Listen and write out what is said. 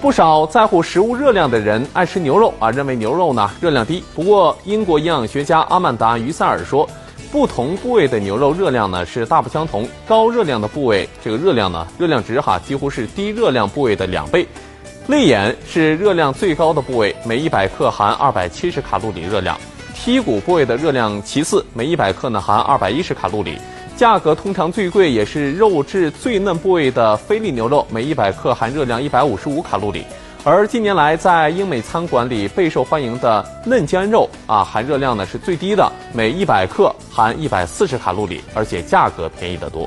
不少在乎食物热量的人爱吃牛肉啊，认为牛肉呢热量低。不过，英国营养学家阿曼达·于塞尔说，不同部位的牛肉热量呢是大不相同。高热量的部位，这个热量呢，热量值哈几乎是低热量部位的两倍。肋眼是热量最高的部位，每一百克含二百七十卡路里热量。剔骨部位的热量其次，每一百克呢含二百一十卡路里。价格通常最贵也是肉质最嫩部位的菲力牛肉，每一百克含热量一百五十五卡路里。而近年来在英美餐馆里备受欢迎的嫩肩肉啊，含热量呢是最低的，每一百克含一百四十卡路里，而且价格便宜得多。